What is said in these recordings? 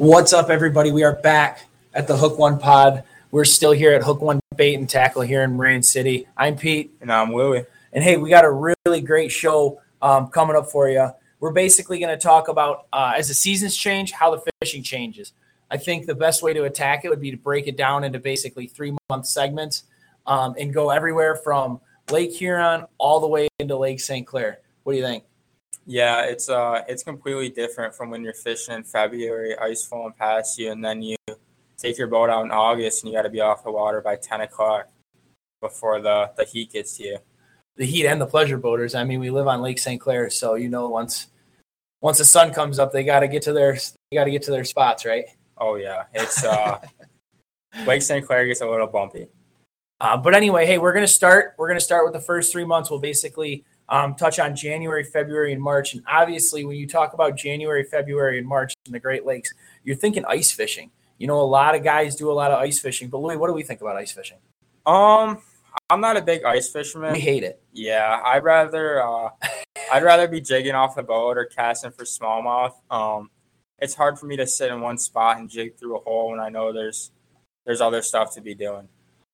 What's up, everybody? We are back at the Hook One Pod. We're still here at Hook One Bait and Tackle here in Marine City. I'm Pete. And I'm Louie. And hey, we got a really great show um, coming up for you. We're basically going to talk about uh, as the seasons change, how the fishing changes. I think the best way to attack it would be to break it down into basically three month segments um, and go everywhere from Lake Huron all the way into Lake St. Clair. What do you think? Yeah, it's uh it's completely different from when you're fishing in February, ice falling past you, and then you take your boat out in August and you got to be off the water by ten o'clock before the the heat gets to you. The heat and the pleasure boaters. I mean, we live on Lake St. Clair, so you know once once the sun comes up, they got to get to their they got to get to their spots, right? Oh yeah, it's uh Lake St. Clair gets a little bumpy. Uh, but anyway, hey, we're gonna start. We're gonna start with the first three months. We'll basically um, touch on January, February, and March. And obviously, when you talk about January, February, and March in the Great Lakes, you're thinking ice fishing. You know, a lot of guys do a lot of ice fishing. But Louis, what do we think about ice fishing? Um, I'm not a big ice fisherman. We hate it. Yeah, I'd rather uh, I'd rather be jigging off the boat or casting for smallmouth. Um, it's hard for me to sit in one spot and jig through a hole when I know there's there's other stuff to be doing.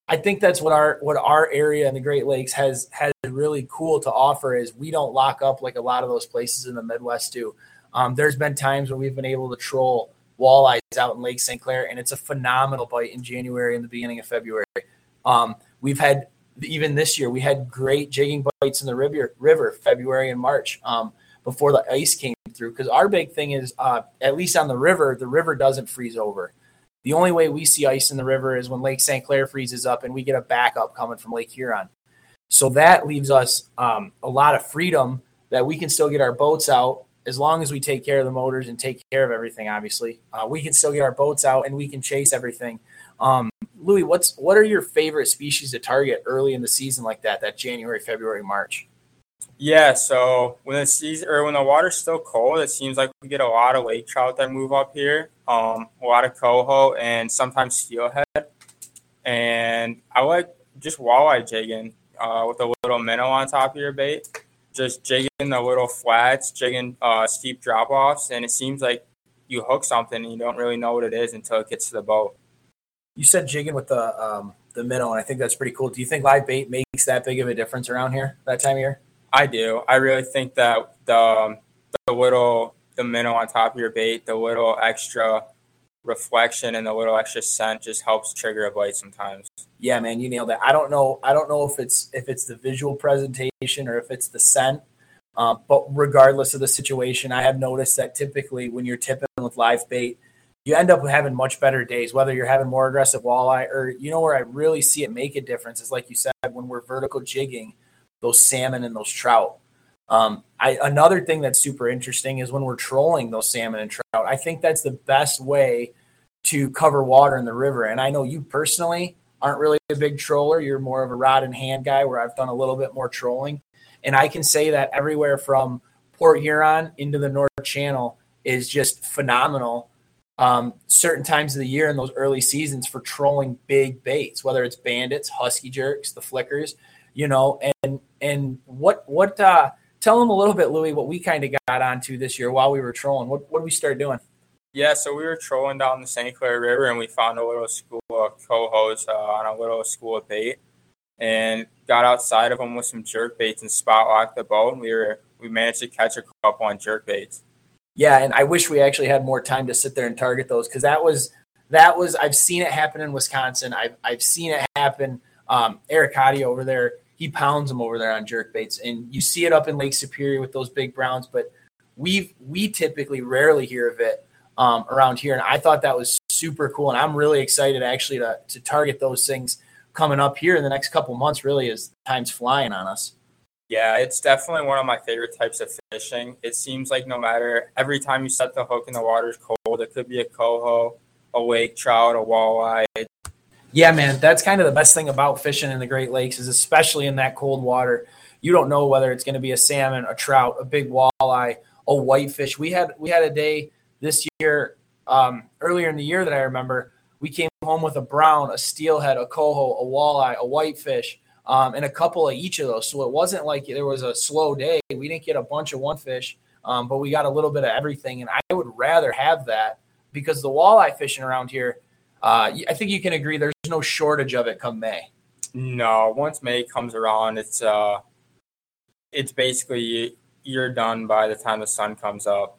I think that's what our what our area in the Great Lakes has has really cool to offer is we don't lock up like a lot of those places in the Midwest do. Um, there's been times where we've been able to troll walleyes out in Lake St. Clair, and it's a phenomenal bite in January and the beginning of February. Um, we've had even this year we had great jigging bites in the river, river February and March um, before the ice came through. Because our big thing is uh, at least on the river, the river doesn't freeze over. The only way we see ice in the river is when Lake St. Clair freezes up and we get a backup coming from Lake Huron. So that leaves us um, a lot of freedom that we can still get our boats out as long as we take care of the motors and take care of everything. Obviously, uh, we can still get our boats out and we can chase everything. Um, Louis, what's what are your favorite species to target early in the season like that? That January, February, March. Yeah, so when the season or when the water's still cold, it seems like we get a lot of lake trout that move up here. Um, a lot of coho and sometimes steelhead. And I like just walleye jigging uh, with a little minnow on top of your bait. Just jigging the little flats, jigging uh, steep drop offs, and it seems like you hook something and you don't really know what it is until it gets to the boat. You said jigging with the um, the minnow, and I think that's pretty cool. Do you think live bait makes that big of a difference around here that time of year? I do. I really think that the um, the little the minnow on top of your bait, the little extra reflection and the little extra scent just helps trigger a bite sometimes. Yeah, man, you nailed it. I don't know. I don't know if it's if it's the visual presentation or if it's the scent. Uh, but regardless of the situation, I have noticed that typically when you're tipping with live bait, you end up having much better days. Whether you're having more aggressive walleye or you know where I really see it make a difference is like you said when we're vertical jigging those salmon and those trout. Um, I, another thing that's super interesting is when we're trolling those salmon and trout. I think that's the best way to cover water in the river. And I know you personally aren't really a big troller. You're more of a rod and hand guy, where I've done a little bit more trolling. And I can say that everywhere from Port Huron into the North Channel is just phenomenal. Um, certain times of the year in those early seasons for trolling big baits, whether it's bandits, husky jerks, the flickers, you know, and and what what uh tell them a little bit, Louis, what we kind of got onto this year while we were trolling. What what did we start doing? Yeah, so we were trolling down the St. Clair River and we found a little school of cohos uh, on a little school of bait and got outside of them with some jerk baits and spot locked the boat. And we were we managed to catch a couple on jerk baits. Yeah, and I wish we actually had more time to sit there and target those because that was that was I've seen it happen in Wisconsin. I've I've seen it happen. Um, Eric Hottie over there he pounds them over there on jerk baits, and you see it up in Lake Superior with those big browns. But we we typically rarely hear of it um, around here, and I thought that was super cool, and I'm really excited actually to to target those things coming up here in the next couple months. Really, as time's flying on us. Yeah, it's definitely one of my favorite types of fishing. It seems like no matter every time you set the hook and the water's cold, it could be a coho, a lake trout, a walleye. Yeah, man, that's kind of the best thing about fishing in the Great Lakes is especially in that cold water. You don't know whether it's going to be a salmon, a trout, a big walleye, a whitefish. We had we had a day this year um, earlier in the year that I remember. We came home with a brown, a steelhead, a coho, a walleye, a whitefish, um, and a couple of each of those. So it wasn't like there was a slow day. We didn't get a bunch of one fish, um, but we got a little bit of everything. And I would rather have that because the walleye fishing around here, uh, I think you can agree there's no shortage of it come May. No, once May comes around, it's uh, it's basically you're done by the time the sun comes up.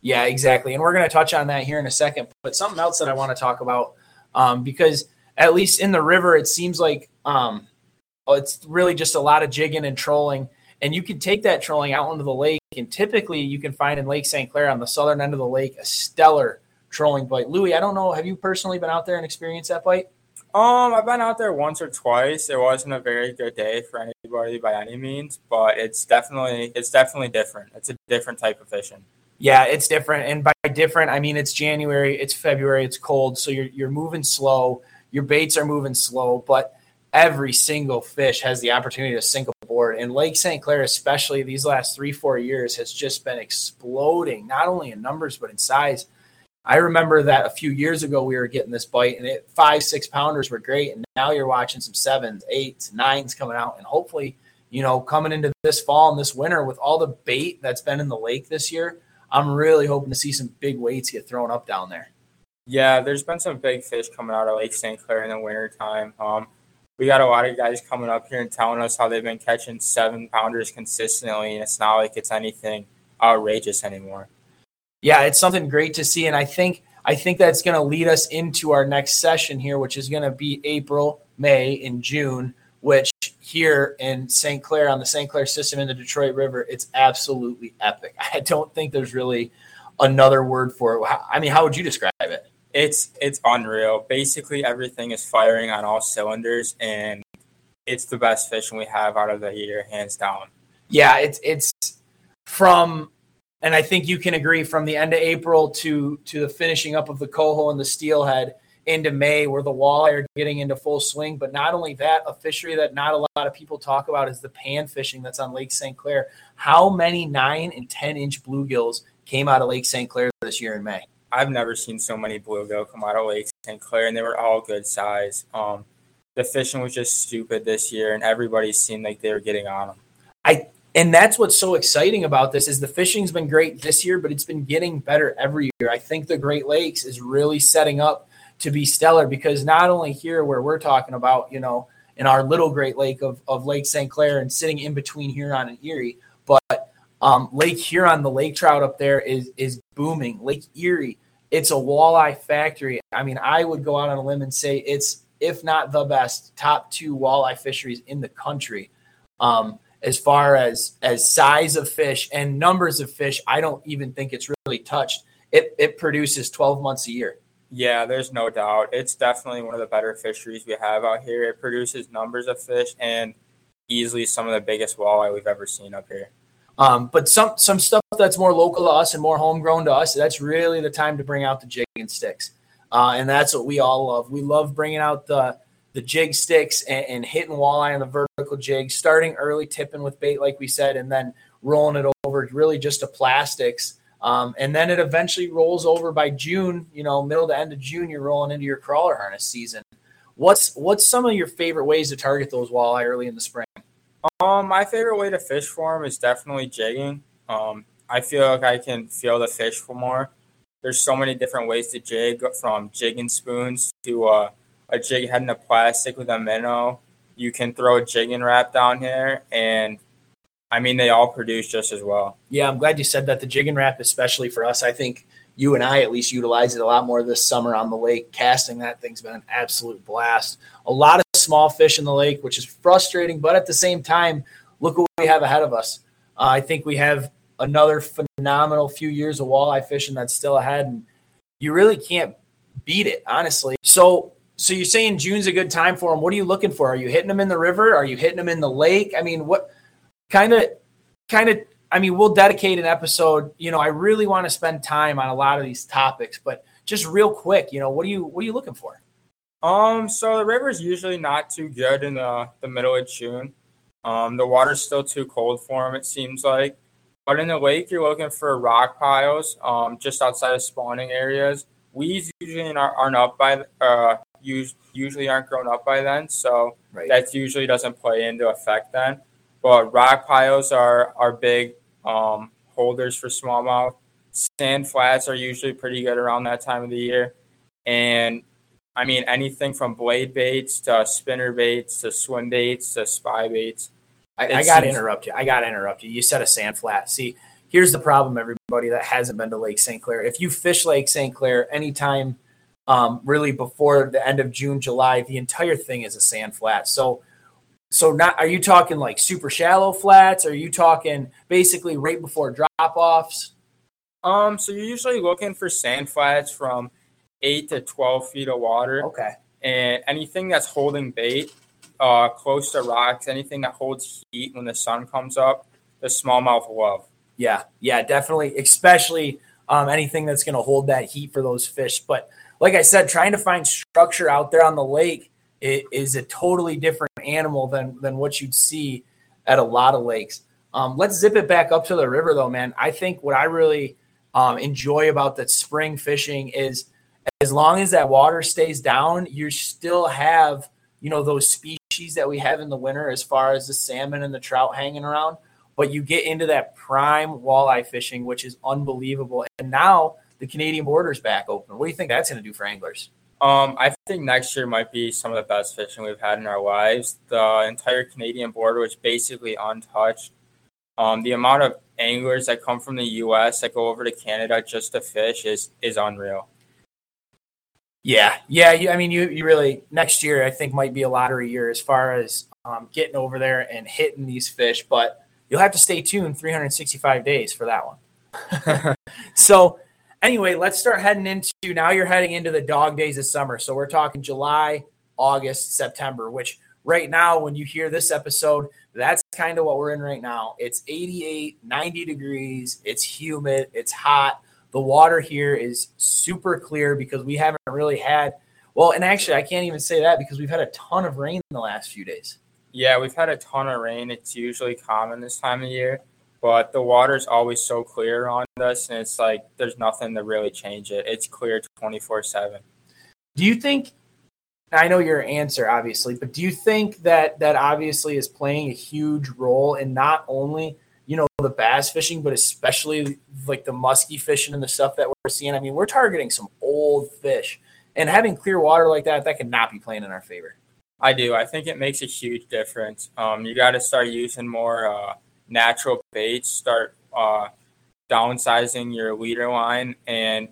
Yeah, exactly. And we're going to touch on that here in a second. But something else that I want to talk about, um, because at least in the river, it seems like um, it's really just a lot of jigging and trolling. And you can take that trolling out into the lake. And typically, you can find in Lake St. Clair on the southern end of the lake a stellar trolling bite. Louis, I don't know. Have you personally been out there and experienced that bite? Um, I've been out there once or twice. It wasn't a very good day for anybody by any means, but it's definitely it's definitely different. It's a different type of fishing. Yeah, it's different, and by different, I mean it's January, it's February, it's cold, so you're you're moving slow. Your baits are moving slow, but every single fish has the opportunity to sink a board. And Lake St. Clair, especially these last three four years, has just been exploding, not only in numbers but in size. I remember that a few years ago we were getting this bite, and it five six pounders were great, and now you're watching some sevens, eights, nines coming out, and hopefully, you know, coming into this fall and this winter with all the bait that's been in the lake this year, I'm really hoping to see some big weights get thrown up down there. Yeah, there's been some big fish coming out of Lake St. Clair in the wintertime. Um, we got a lot of guys coming up here and telling us how they've been catching seven pounders consistently, and it's not like it's anything outrageous anymore yeah, it's something great to see, and I think I think that's going to lead us into our next session here, which is going to be April, May, and June. Which here in St. Clair on the St. Clair system in the Detroit River, it's absolutely epic. I don't think there's really another word for it. I mean, how would you describe it? It's it's unreal. Basically, everything is firing on all cylinders, and it's the best fishing we have out of the year, hands down. Yeah, it's it's from and I think you can agree from the end of April to to the finishing up of the coho and the steelhead into May, where the walleye are getting into full swing. But not only that, a fishery that not a lot of people talk about is the pan fishing that's on Lake St. Clair. How many nine and ten inch bluegills came out of Lake St. Clair this year in May? I've never seen so many bluegill come out of Lake St. Clair, and they were all good size. Um, the fishing was just stupid this year, and everybody seemed like they were getting on them. I and that's what's so exciting about this is the fishing's been great this year but it's been getting better every year. I think the great lakes is really setting up to be stellar because not only here where we're talking about you know in our little great lake of, of lake st clair and sitting in between huron and erie but um, lake huron the lake trout up there is is booming. Lake erie it's a walleye factory. I mean i would go out on a limb and say it's if not the best top two walleye fisheries in the country. Um, as far as as size of fish and numbers of fish i don't even think it's really touched. It it produces 12 months a year. Yeah there's no doubt. It's definitely one of the better fisheries we have out here. It produces numbers of fish and easily some of the biggest walleye we've ever seen up here. Um, but some some stuff that's more local to us and more homegrown to us that's really the time to bring out the jig and sticks. Uh, and that's what we all love. We love bringing out the the jig sticks and, and hitting walleye on the vertical jig, starting early tipping with bait, like we said, and then rolling it over really just to plastics. Um, and then it eventually rolls over by June, you know, middle to end of June, you're rolling into your crawler harness season. What's what's some of your favorite ways to target those walleye early in the spring? Um, my favorite way to fish for them is definitely jigging. Um, I feel like I can feel the fish for more. There's so many different ways to jig, from jigging spoons to uh, a jig head in a plastic with a minnow. You can throw a Jigging Rap down here, and I mean they all produce just as well. Yeah, I'm glad you said that. The Jigging Rap, especially for us, I think you and I at least utilize it a lot more this summer on the lake. Casting that thing's been an absolute blast. A lot of small fish in the lake, which is frustrating, but at the same time, look what we have ahead of us. Uh, I think we have another phenomenal few years of walleye fishing that's still ahead, and you really can't beat it, honestly. So so you're saying June's a good time for them. What are you looking for? Are you hitting them in the river? Are you hitting them in the lake? I mean, what kind of, kind of, I mean, we'll dedicate an episode. You know, I really want to spend time on a lot of these topics, but just real quick, you know, what are you, what are you looking for? Um, so the river is usually not too good in the, the middle of June. Um, the water's still too cold for them, it seems like. But in the lake, you're looking for rock piles, um, just outside of spawning areas. Weeds usually aren't up by, uh, usually aren't grown up by then, so right. that usually doesn't play into effect then. But rock piles are are big um, holders for smallmouth. sand flats are usually pretty good around that time of the year. And I mean, anything from blade baits to spinner baits to swim baits to spy baits. I, I got to interrupt you. I got to interrupt you. You said a sand flat. See, here's the problem, everybody that hasn't been to Lake St. Clair. If you fish Lake St. Clair anytime um, really before the end of June, July, the entire thing is a sand flat. So, so not are you talking like super shallow flats? Are you talking basically right before drop offs? Um, so you're usually looking for sand flats from eight to twelve feet of water. Okay. And anything that's holding bait, uh, close to rocks, anything that holds heat when the sun comes up, the smallmouth love. Yeah, yeah, definitely. Especially um, anything that's going to hold that heat for those fish. But like I said, trying to find structure out there on the lake is a totally different animal than than what you'd see at a lot of lakes. Um, let's zip it back up to the river, though, man. I think what I really um, enjoy about that spring fishing is as long as that water stays down, you still have you know those species that we have in the winter, as far as the salmon and the trout hanging around. But you get into that prime walleye fishing, which is unbelievable. And now the Canadian border's back open. What do you think that's going to do for anglers? Um, I think next year might be some of the best fishing we've had in our lives. The entire Canadian border was basically untouched. Um, the amount of anglers that come from the U.S. that go over to Canada just to fish is is unreal. Yeah, yeah. I mean, you you really next year I think might be a lottery year as far as um, getting over there and hitting these fish, but you'll have to stay tuned 365 days for that one. so Anyway, let's start heading into now you're heading into the dog days of summer. So we're talking July, August, September, which right now, when you hear this episode, that's kind of what we're in right now. It's 88, 90 degrees, it's humid, it's hot. The water here is super clear because we haven't really had, well, and actually, I can't even say that because we've had a ton of rain in the last few days. Yeah, we've had a ton of rain. It's usually common this time of year but the water's always so clear on us and it's like there's nothing to really change it. It's clear 24 7 do you think i know your answer obviously but do you think that that obviously is playing a huge role in not only you know the bass fishing but especially like the musky fishing and the stuff that we're seeing? I mean we're targeting some old fish and having clear water like that that could not be playing in our favor. I do. I think it makes a huge difference. Um, you got to start using more uh, natural baits, start uh, downsizing your leader line, and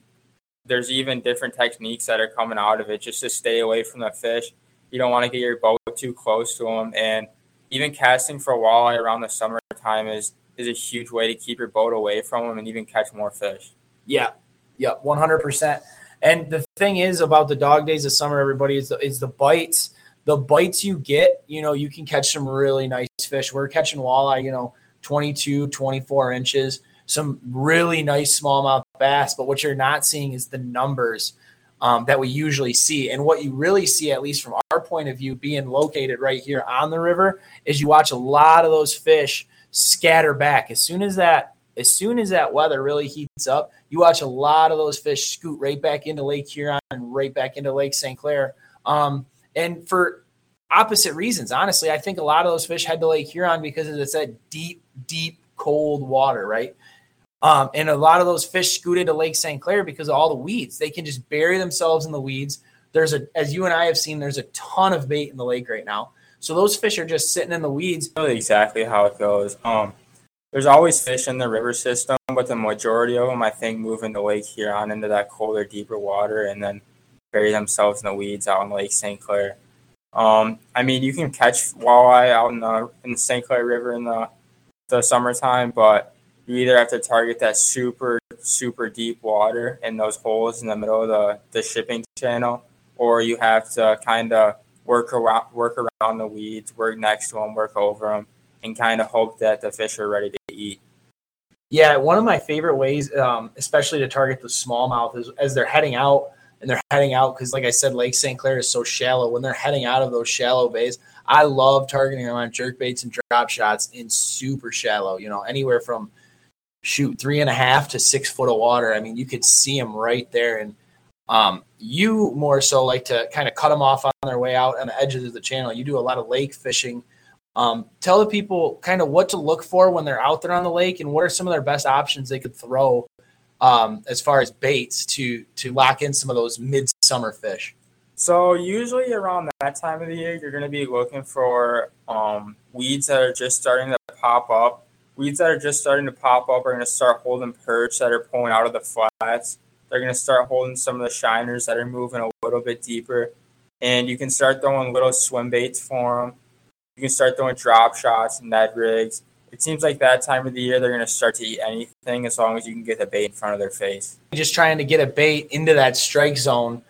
there's even different techniques that are coming out of it just to stay away from the fish. You don't want to get your boat too close to them, and even casting for walleye around the summertime is is a huge way to keep your boat away from them and even catch more fish. Yeah, yeah, one hundred percent. And the thing is about the dog days of summer, everybody is the, is the bites. The bites you get, you know, you can catch some really nice fish. We're catching walleye, you know, 22, 24 inches, some really nice smallmouth bass. But what you're not seeing is the numbers um, that we usually see. And what you really see, at least from our point of view, being located right here on the river, is you watch a lot of those fish scatter back. As soon as that as soon as that weather really heats up, you watch a lot of those fish scoot right back into Lake Huron and right back into Lake St. Clair. Um, and for opposite reasons. Honestly, I think a lot of those fish head to Lake Huron because it's that deep, deep, cold water, right? Um, and a lot of those fish scoot into Lake St. Clair because of all the weeds. They can just bury themselves in the weeds. There's a, as you and I have seen, there's a ton of bait in the lake right now. So those fish are just sitting in the weeds. Exactly how it goes. Um, there's always fish in the river system, but the majority of them, I think, move into Lake Huron into that colder, deeper water, and then bury themselves in the weeds out in Lake St. Clair. Um, I mean, you can catch walleye out in the in the St. Clair River in the the summertime, but you either have to target that super super deep water in those holes in the middle of the, the shipping channel, or you have to kind of work around work around the weeds, work next to them, work over them, and kind of hope that the fish are ready to eat. Yeah, one of my favorite ways, um, especially to target the smallmouth, is as they're heading out and they're heading out because, like I said, Lake St. Clair is so shallow. When they're heading out of those shallow bays, I love targeting them on jerk baits and drop shots in super shallow. You know, anywhere from shoot three and a half to six foot of water. I mean, you could see them right there. And um, you more so like to kind of cut them off on their way out on the edges of the channel. You do a lot of lake fishing. Um, tell the people kind of what to look for when they're out there on the lake and what are some of their best options they could throw um, as far as baits to to lock in some of those midsummer fish? So usually around that time of the year, you're going to be looking for um, weeds that are just starting to pop up. Weeds that are just starting to pop up are going to start holding perch that are pulling out of the flats. They're going to start holding some of the shiners that are moving a little bit deeper. And you can start throwing little swim baits for them. You can start throwing drop shots and Ned rigs. It seems like that time of the year they're going to start to eat anything as long as you can get the bait in front of their face. Just trying to get a bait into that strike zone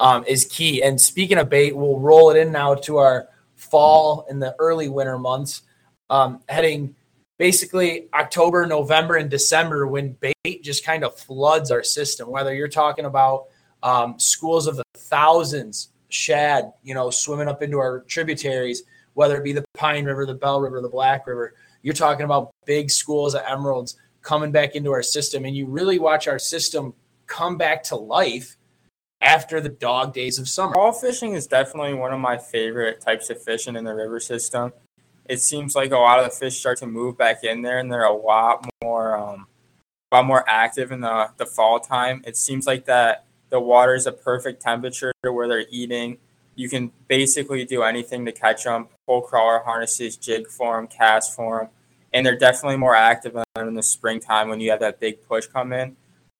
um, is key. And speaking of bait, we'll roll it in now to our fall and the early winter months, um, heading basically October, November, and December when bait just kind of floods our system. Whether you're talking about um, schools of the thousands, shad, you know, swimming up into our tributaries, whether it be the Pine River, the Bell River, the Black River, you're talking about big schools of emeralds coming back into our system, and you really watch our system come back to life after the dog days of summer. Fall fishing is definitely one of my favorite types of fishing in the river system. It seems like a lot of the fish start to move back in there, and they're a lot more, um, a lot more active in the the fall time. It seems like that the water is a perfect temperature where they're eating. You can basically do anything to catch them. Pole crawler harnesses, jig form, cast form, and they're definitely more active in the springtime when you have that big push come in.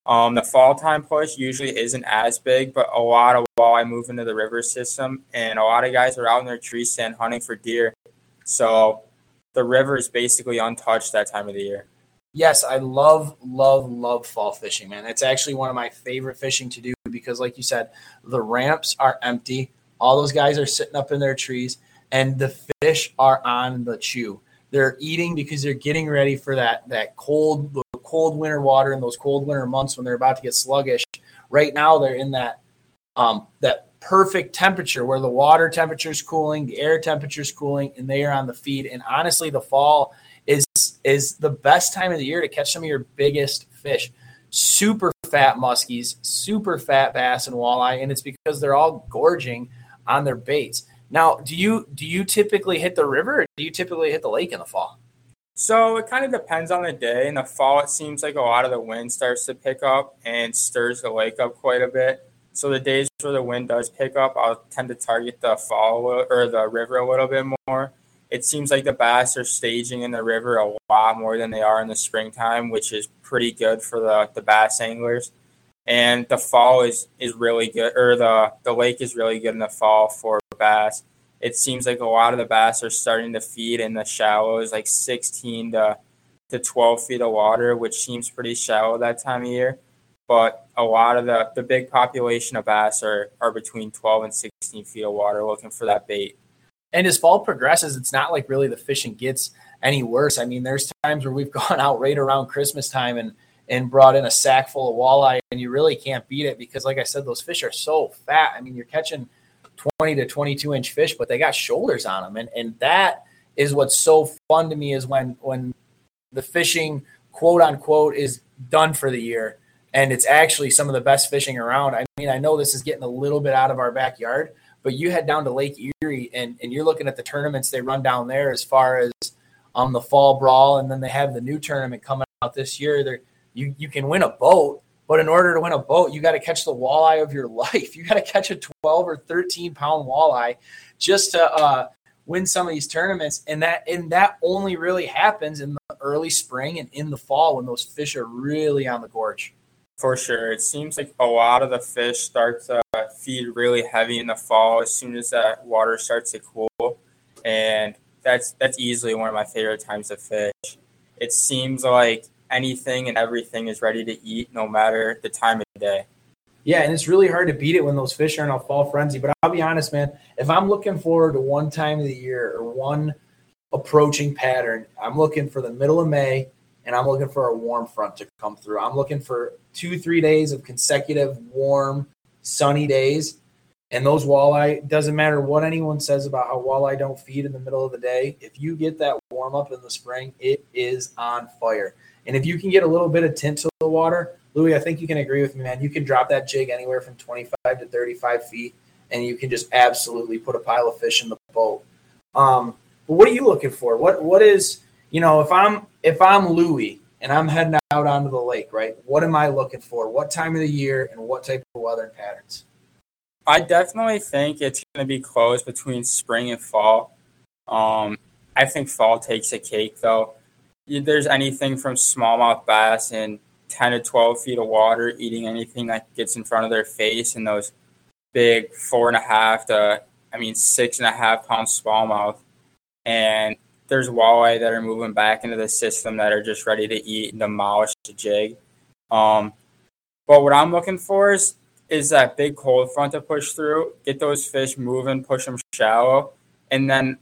Um, the fall time push usually isn't as big, but a lot of walleye move into the river system, and a lot of guys are out in their tree stand hunting for deer. So the river is basically untouched that time of the year. Yes, I love, love, love fall fishing, man. It's actually one of my favorite fishing to do because, like you said, the ramps are empty. All those guys are sitting up in their trees, and the fish are on the chew. They're eating because they're getting ready for that that cold cold winter water in those cold winter months when they're about to get sluggish. Right now, they're in that um, that perfect temperature where the water temperature is cooling, the air temperature is cooling, and they are on the feed. And honestly, the fall is is the best time of the year to catch some of your biggest fish. Super fat muskies, super fat bass and walleye, and it's because they're all gorging on their baits. Now, do you do you typically hit the river or do you typically hit the lake in the fall? So it kind of depends on the day. In the fall, it seems like a lot of the wind starts to pick up and stirs the lake up quite a bit. So the days where the wind does pick up, I'll tend to target the fall or the river a little bit more. It seems like the bass are staging in the river a lot more than they are in the springtime, which is pretty good for the, the bass anglers. And the fall is, is really good, or the, the lake is really good in the fall for bass it seems like a lot of the bass are starting to feed in the shallows, like 16 to, to 12 feet of water, which seems pretty shallow that time of year. But a lot of the, the big population of bass are, are between 12 and 16 feet of water looking for that bait. And as fall progresses, it's not like really the fishing gets any worse. I mean, there's times where we've gone out right around Christmas time and and brought in a sack full of walleye, and you really can't beat it because, like I said, those fish are so fat. I mean, you're catching – 20 to 22 inch fish, but they got shoulders on them. And, and that is what's so fun to me is when, when the fishing quote unquote is done for the year and it's actually some of the best fishing around. I mean, I know this is getting a little bit out of our backyard, but you head down to Lake Erie and, and you're looking at the tournaments they run down there as far as um, the fall brawl. And then they have the new tournament coming out this year. There, you, you can win a boat but in order to win a boat, you got to catch the walleye of your life. You got to catch a 12 or 13 pound walleye just to uh, win some of these tournaments. And that and that only really happens in the early spring and in the fall when those fish are really on the gorge. For sure, it seems like a lot of the fish start to feed really heavy in the fall as soon as that water starts to cool, and that's that's easily one of my favorite times to fish. It seems like anything and everything is ready to eat no matter the time of day. Yeah, and it's really hard to beat it when those fish are in a fall frenzy. But I'll be honest, man, if I'm looking forward to one time of the year or one approaching pattern, I'm looking for the middle of May and I'm looking for a warm front to come through. I'm looking for two, three days of consecutive warm, sunny days. And those walleye, doesn't matter what anyone says about how walleye don't feed in the middle of the day. If you get that warm up in the spring, it is on fire. And if you can get a little bit of tint to the water, Louis, I think you can agree with me, man. You can drop that jig anywhere from 25 to 35 feet, and you can just absolutely put a pile of fish in the boat. Um, but what are you looking for? What what is you know if I'm if I'm Louis and I'm heading out onto the lake, right? What am I looking for? What time of the year and what type of weather and patterns? I definitely think it's going to be close between spring and fall. Um, I think fall takes a cake, though. There's anything from smallmouth bass in 10 to 12 feet of water eating anything that gets in front of their face, and those big four and a half to, I mean, six and a half pound smallmouth. And there's walleye that are moving back into the system that are just ready to eat and demolish the jig. Um, but what I'm looking for is is that big cold front to push through, get those fish moving, push them shallow, and then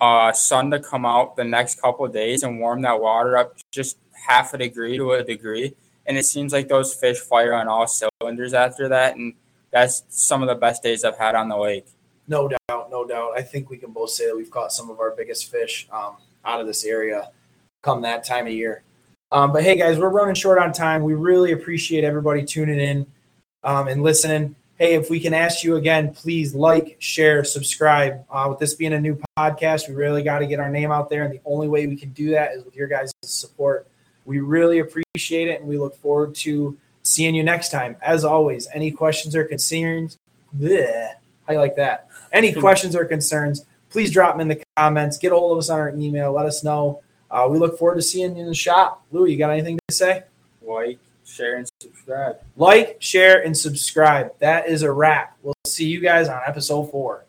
uh, sun to come out the next couple days and warm that water up just half a degree to a degree. And it seems like those fish fire on all cylinders after that, and that's some of the best days I've had on the lake. No doubt, no doubt. I think we can both say that we've caught some of our biggest fish um, out of this area come that time of year. Um, but hey, guys, we're running short on time. We really appreciate everybody tuning in um, and listening. Hey, if we can ask you again, please like, share, subscribe. Uh, with this being a new podcast, we really got to get our name out there. And the only way we can do that is with your guys' support. We really appreciate it. And we look forward to seeing you next time. As always, any questions or concerns, bleh, how you like that? Any questions or concerns, please drop them in the comments. Get a hold of us on our email. Let us know. Uh, we look forward to seeing you in the shop. Lou, you got anything to say? Like, share, and subscribe. Like, share, and subscribe. That is a wrap. We'll see you guys on episode four.